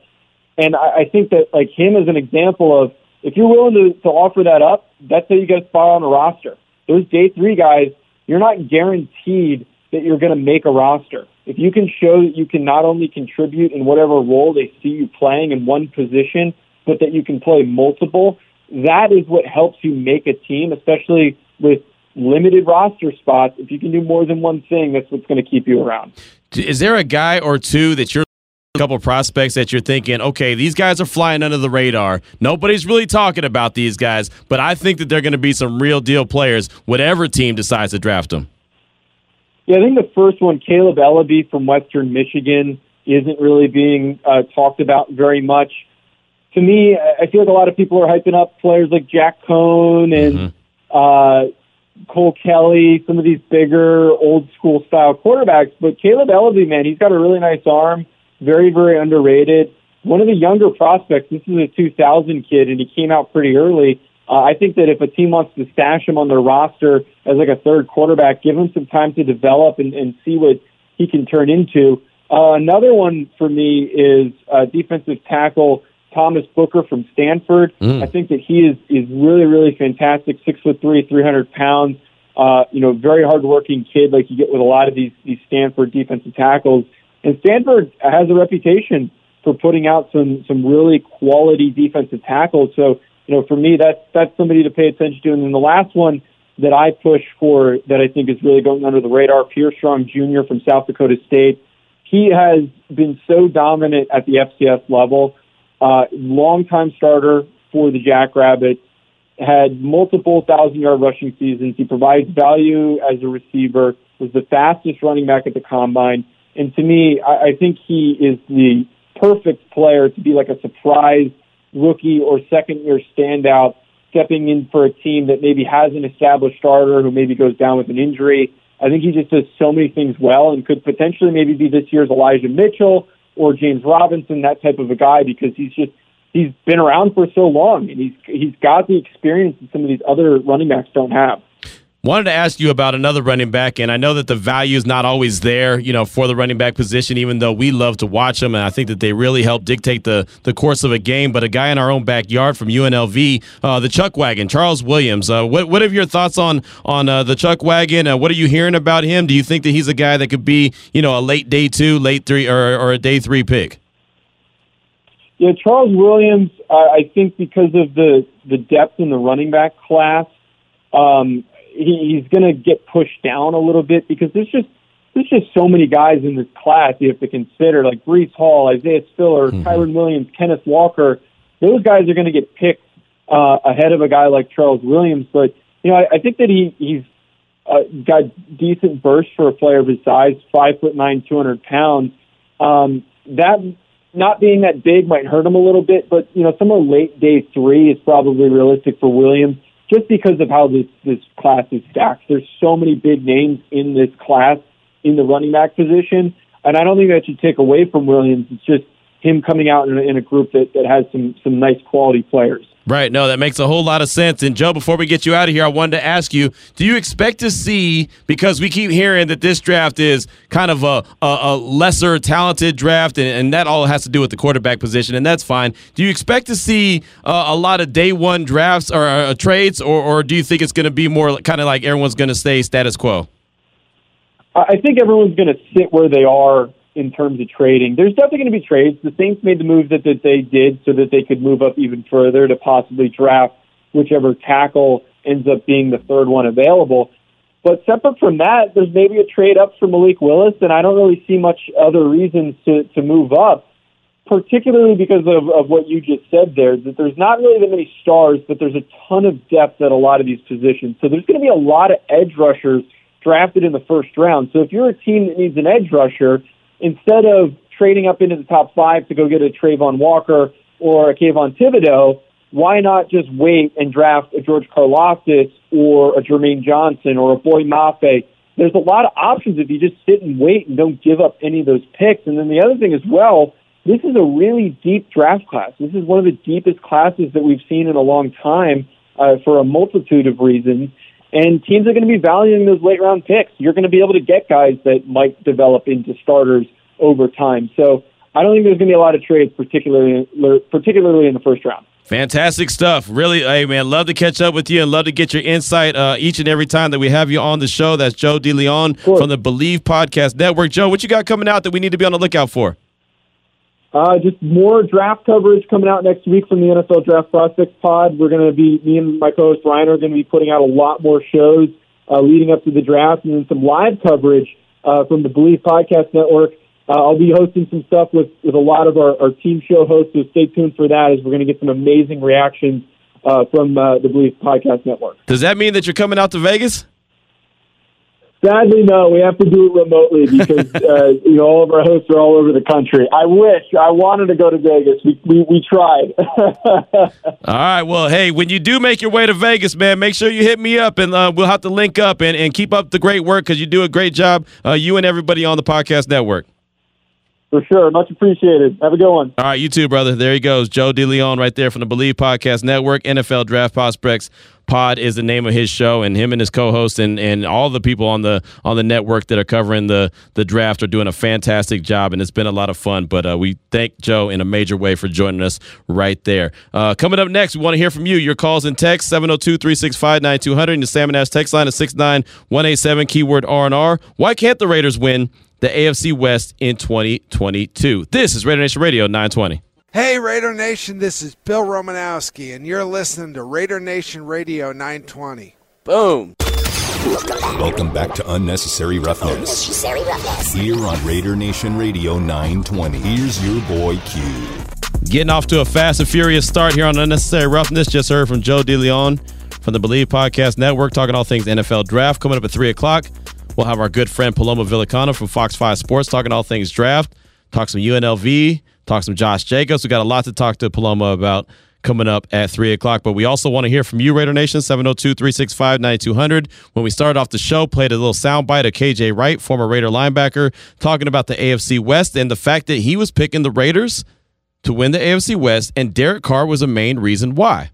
And I, I think that like him as an example of if you're willing to, to offer that up, that's how you get a spot on the roster. Those day three guys, you're not guaranteed that you're going to make a roster. If you can show that you can not only contribute in whatever role they see you playing in one position, but that you can play multiple, that is what helps you make a team, especially with limited roster spots. If you can do more than one thing, that's what's going to keep you around. Is there a guy or two that you're a couple prospects that you're thinking, okay, these guys are flying under the radar. Nobody's really talking about these guys, but I think that they're going to be some real deal players, whatever team decides to draft them. Yeah, I think the first one, Kaleb Eleby from Western Michigan, isn't really being uh, talked about very much. To me, I feel like a lot of people are hyping up players like Jack Coan and mm-hmm. uh, Cole Kelley, some of these bigger old school style quarterbacks. But Kaleb Eleby, man, he's got a really nice arm, very, very underrated. One of the younger prospects, this is a 2000 kid, and he came out pretty early. Uh, I think that if a team wants to stash him on their roster as like a third quarterback, give him some time to develop and, and see what he can turn into. Uh, another one for me is uh, defensive tackle Thomas Booker from Stanford. Mm. I think that he is is really really fantastic. Six foot three, three hundred pounds. Uh, you know, very hardworking kid, like you get with a lot of these these Stanford defensive tackles. And Stanford has a reputation for putting out some some really quality defensive tackles. So you know, for me, that's that's somebody to pay attention to. And then the last one that I push for that I think is really going under the radar. Pierre Strong Jr. from South Dakota State. He has been so dominant at the FCS level. Uh, longtime starter for the Jackrabbits, had multiple thousand yard rushing seasons. He provides value as a receiver, was the fastest running back at the combine. And to me, I, I think he is the perfect player to be like a surprise rookie or second year standout stepping in for a team that maybe has an established starter who maybe goes down with an injury. I think he just does so many things well and could potentially maybe be this year's Elijah Mitchell or James Robinson, that type of a guy, because he's just he's been around for so long and he's he's got the experience that some of these other running backs don't have. Wanted to ask you about another running back, and I know that the value is not always there, you know, for the running back position, even though we love to watch them, and I think that they really help dictate the, the course of a game. But a guy in our own backyard from UNLV, uh, the Chuck Wagon, Charles Williams. Uh, what what are your thoughts on on uh, the Chuck Wagon? Uh, what are you hearing about him? Do you think that he's a guy that could be, you know, a late day two, late three, or, or a day three pick? Yeah, Charles Williams. I think because of the the depth in the running back class. Um, he, he's going to get pushed down a little bit because there's just there's just so many guys in this class you have to consider, like Breece Hall, Isaiah Spiller, mm-hmm. Kyren Williams, Kenneth Walker. Those guys are going to get picked uh, ahead of a guy like Charles Williams. But you know, I, I think that he he's uh, got decent burst for a player of his size, five foot nine, two hundred pounds. Um, that not being that big might hurt him a little bit, but you know, somewhere late day three is probably realistic for Williams just because of how this this class is stacked. There's so many big names in this class in the running back position, and I don't think that should take away from Williams. It's just him coming out in a, in a group that, that has some some nice quality players. Right. No, that makes a whole lot of sense. And Joe, before we get you out of here, I wanted to ask you: Do you expect to see? Because we keep hearing that this draft is kind of a a, a lesser talented draft, and, and, that all has to do with the quarterback position, and that's fine. Do you expect to see uh, a lot of day one drafts or uh, trades, or, or do you think it's going to be more kind of like everyone's going to stay status quo? I think everyone's going to sit where they are in terms of trading. There's definitely going to be trades. The Saints made the move that, that they did so that they could move up even further to possibly draft whichever tackle ends up being the third one available. But separate from that, there's maybe a trade up for Malik Willis, and I don't really see much other reasons to, to move up, particularly because of, of what you just said there, that there's not really that many stars, but there's a ton of depth at a lot of these positions. So there's going to be a lot of edge rushers drafted in the first round. So if you're a team that needs an edge rusher, instead of trading up into the top five to go get a Travon Walker or a Kayvon Thibodeaux, why not just wait and draft a George Karlaftis or a Jermaine Johnson or a Boye Mafe? There's a lot of options if you just sit and wait and don't give up any of those picks. And then the other thing as well, this is a really deep draft class. This is one of the deepest classes that we've seen in a long time uh, for a multitude of reasons. And teams are going to be valuing those late round picks. You're going to be able to get guys that might develop into starters over time. So I don't think there's going to be a lot of trades, particularly particularly in the first round. Fantastic stuff. Really, hey man, love to catch up with you and love to get your insight uh, each and every time that we have you on the show. That's Joe DeLeon from the Believe Podcast Network. Joe, what you got coming out that we need to be on the lookout for? Uh, just more draft coverage coming out next week from the NFL Draft Prospects Pod. We're going to be, me and my co-host Ryan are going to be putting out a lot more shows uh, leading up to the draft and then some live coverage uh, from the Believe Podcast Network. Uh, I'll be hosting some stuff with, with a lot of our, our team show hosts, so stay tuned for that as we're going to get some amazing reactions uh, from uh, the Believe Podcast Network. Does that mean that you're coming out to Vegas? Sadly, no. We have to do it remotely because uh, you know all of our hosts are all over the country. I wish I wanted to go to Vegas. We we, we tried. all right. Well, hey, when you do make your way to Vegas, man, make sure you hit me up, and uh, we'll have to link up and, and keep up the great work because you do a great job. Uh, you and everybody on the podcast network. For sure. Much appreciated. Have a good one. All right, you too, brother. There he goes. Joe DeLeon right there from the Believe Podcast Network. NFL Draft Prospects Pod is the name of his show, and him and his co-host and, and all the people on the on the network that are covering the the draft are doing a fantastic job, and it's been a lot of fun. But uh, we thank Joe in a major way for joining us right there. Uh, coming up next, we want to hear from you. Your calls and texts 702-365-9200 and the Salmon Ash text line is 69187 keyword R&R. Why can't the Raiders win the AFC West in 2022. This is Raider Nation Radio 920. Hey, Raider Nation, this is Bill Romanowski, and you're listening to Raider Nation Radio 920. Boom. Welcome back to Unnecessary Roughness. Unnecessary Roughness. Here on Raider Nation Radio 920. Here's your boy Q. Getting off to a fast and furious start here on Unnecessary Roughness. Just heard from Joe DeLeon from the Believe Podcast Network talking all things NFL draft. Coming up at 3 o'clock, we'll have our good friend Paloma Villicana from Fox 5 Sports talking all things draft. Talk some UNLV, talk some Josh Jacobs. We got a lot to talk to Paloma about coming up at 3 o'clock. But we also want to hear from you, Raider Nation, 702 365 9200. When we started off the show, played a little soundbite of KJ Wright, former Raider linebacker, talking about the AFC West and the fact that he was picking the Raiders to win the AFC West, and Derek Carr was a main reason why.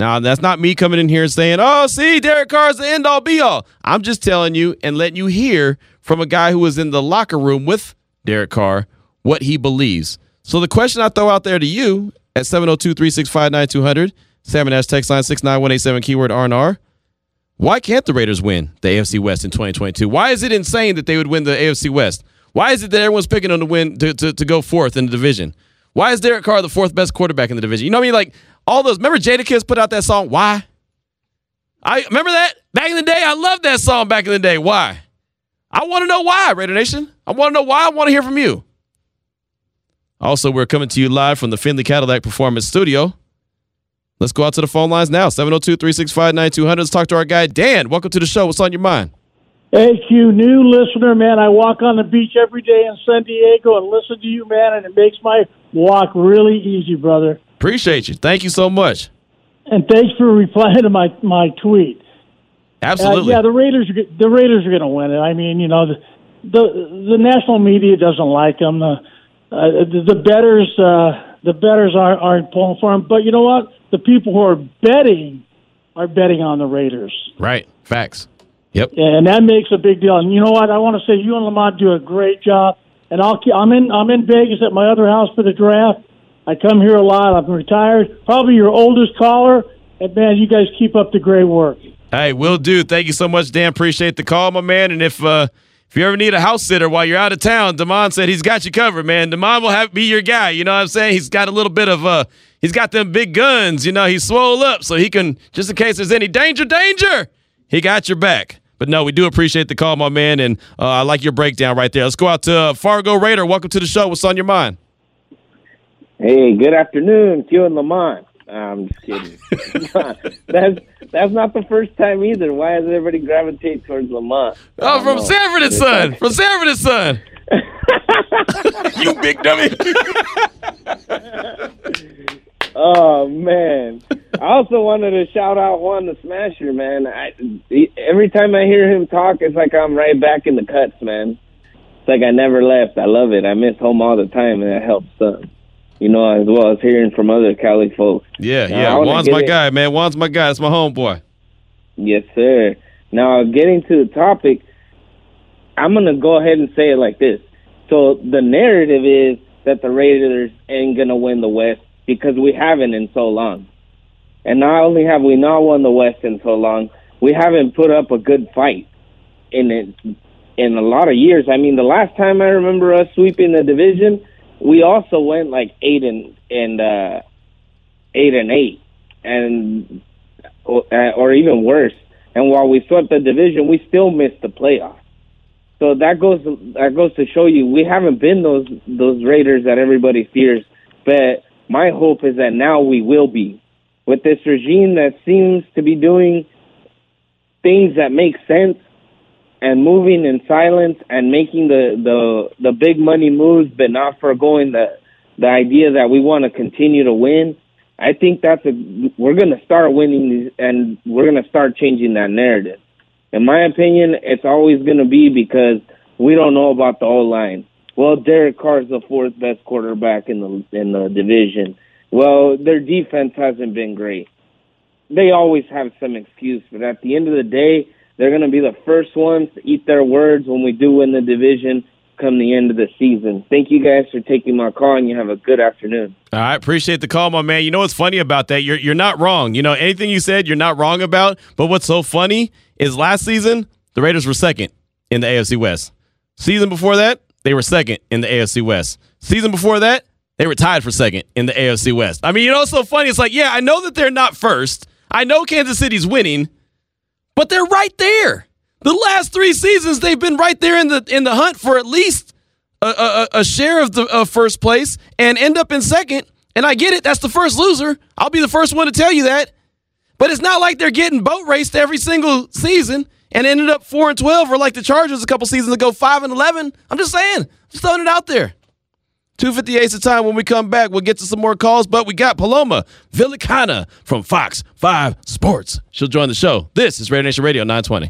Now, that's not me coming in here and saying, oh, see, Derek Carr is the end all be all. I'm just telling you and letting you hear from a guy who was in the locker room with Derek Carr what he believes. So the question I throw out there to you at 702 365 9200, Salmon Ash text line 69187 keyword R&R. Why can't the Raiders win the AFC West in 2022? Why is it insane that they would win the AFC West? Why is it that everyone's picking them to win to, to, to go fourth in the division? Why is Derek Carr the fourth best quarterback in the division? You know what I mean? Like all those. Remember Jadakiss put out that song. Why? I remember that back in the day. I loved that song back in the day. Why? I want to know why, Raider Nation. I want to know why. I want to hear from you. Also, we're coming to you live from the Findlay Cadillac Performance Studio. Let's go out to the phone lines now 702 365 9200. Let's talk to our guy, Dan. Welcome to the show. What's on your mind? Hey, Q, new listener, man. I walk on the beach every day in San Diego and listen to you, man, and it makes my walk really easy, brother. Appreciate you. Thank you so much. And thanks for replying to my, my tweet. Absolutely. Uh, yeah, the Raiders are the Raiders are going to win it. I mean, you know, the the, the national media doesn't like them. The uh, the, the betters uh, the betters aren't aren't pulling for them. But you know what? The people who are betting are betting on the Raiders. Right. Facts. Yep. And that makes a big deal. And you know what? I want to say you and Lamont do a great job. And I'll keep, I'm in I'm in Vegas at my other house for the draft. I come here a lot. I'm retired. Probably your oldest caller. And man, you guys keep up the great work. Hey, will do. Thank you so much, Dan. Appreciate the call, my man. And if uh, if you ever need a house sitter while you're out of town, Damon said he's got you covered, man. Damon will have be your guy. You know what I'm saying? He's got a little bit of uh, he's got them big guns. You know, he's swole up, so he can just in case there's any danger, danger, he got your back. But no, we do appreciate the call, my man, and uh, I like your breakdown right there. Let's go out to uh, Fargo Raider. Welcome to the show. What's on your mind? Hey, good afternoon, Q and Lamont. I'm just kidding. that's that's not the first time either. Why does everybody gravitate towards Lamont? Oh, from know. Sanford and Son. From Sanford and Son. you big dummy. oh man! I also wanted to shout out Juan the Smasher, man. I, every time I hear him talk, it's like I'm right back in the cuts, man. It's like I never left. I love it. I miss home all the time, and it helps. Uh, you know, as well as hearing from other Cali folks. Yeah, now, yeah. Juan's my it. guy, man. Juan's my guy. It's my homeboy. Yes, sir. Now, getting to the topic, I'm going to go ahead and say it like this. So the narrative is that the Raiders ain't going to win the West because we haven't in so long. And not only have we not won the West in so long, we haven't put up a good fight in it in a lot of years. I mean, the last time I remember us sweeping the division we also went like eight and and uh, eight and eight, and uh, or even worse. And while we swept the division, we still missed the playoffs. So that goes that goes to show you we haven't been those those Raiders that everybody fears. But my hope is that now we will be with this regime that seems to be doing things that make sense and moving in silence and making the the the big money moves, but not foregoing the the idea that we want to continue to win. I think that's a we're going to start winning and we're going to start changing that narrative. In my opinion, it's always going to be because we don't know about the O line. Well, Derek Carr's the fourth best quarterback in the in the division. Well, their defense hasn't been great. They always have some excuse, but at the end of the day, they're going to be the first ones to eat their words when we do win the division come the end of the season. Thank you guys for taking my call, and you have a good afternoon. I appreciate the call, my man. You know what's funny about that? You're you're not wrong. You know anything you said, you're not wrong about. But what's so funny is last season the Raiders were second in the AFC West. Season before that, they were second in the AFC West. Season before that, they were tied for second in the AFC West. I mean, you know what's so funny? It's like, yeah, I know that they're not first. I know Kansas City's winning. But they're right there. The last three seasons, they've been right there in the in the hunt for at least a, a, a share of the of first place and end up in second. And I get it, that's the first loser. I'll be the first one to tell you that. But it's not like they're getting boat raced every single season and ended up four and twelve, or like the Chargers a couple seasons ago, five and eleven. I'm just saying, I'm just throwing it out there. 258 the time when we come back. We'll get to some more calls, but we got Paloma Villicana from Fox 5 Sports. She'll join the show. This is Radio Nation Radio 920.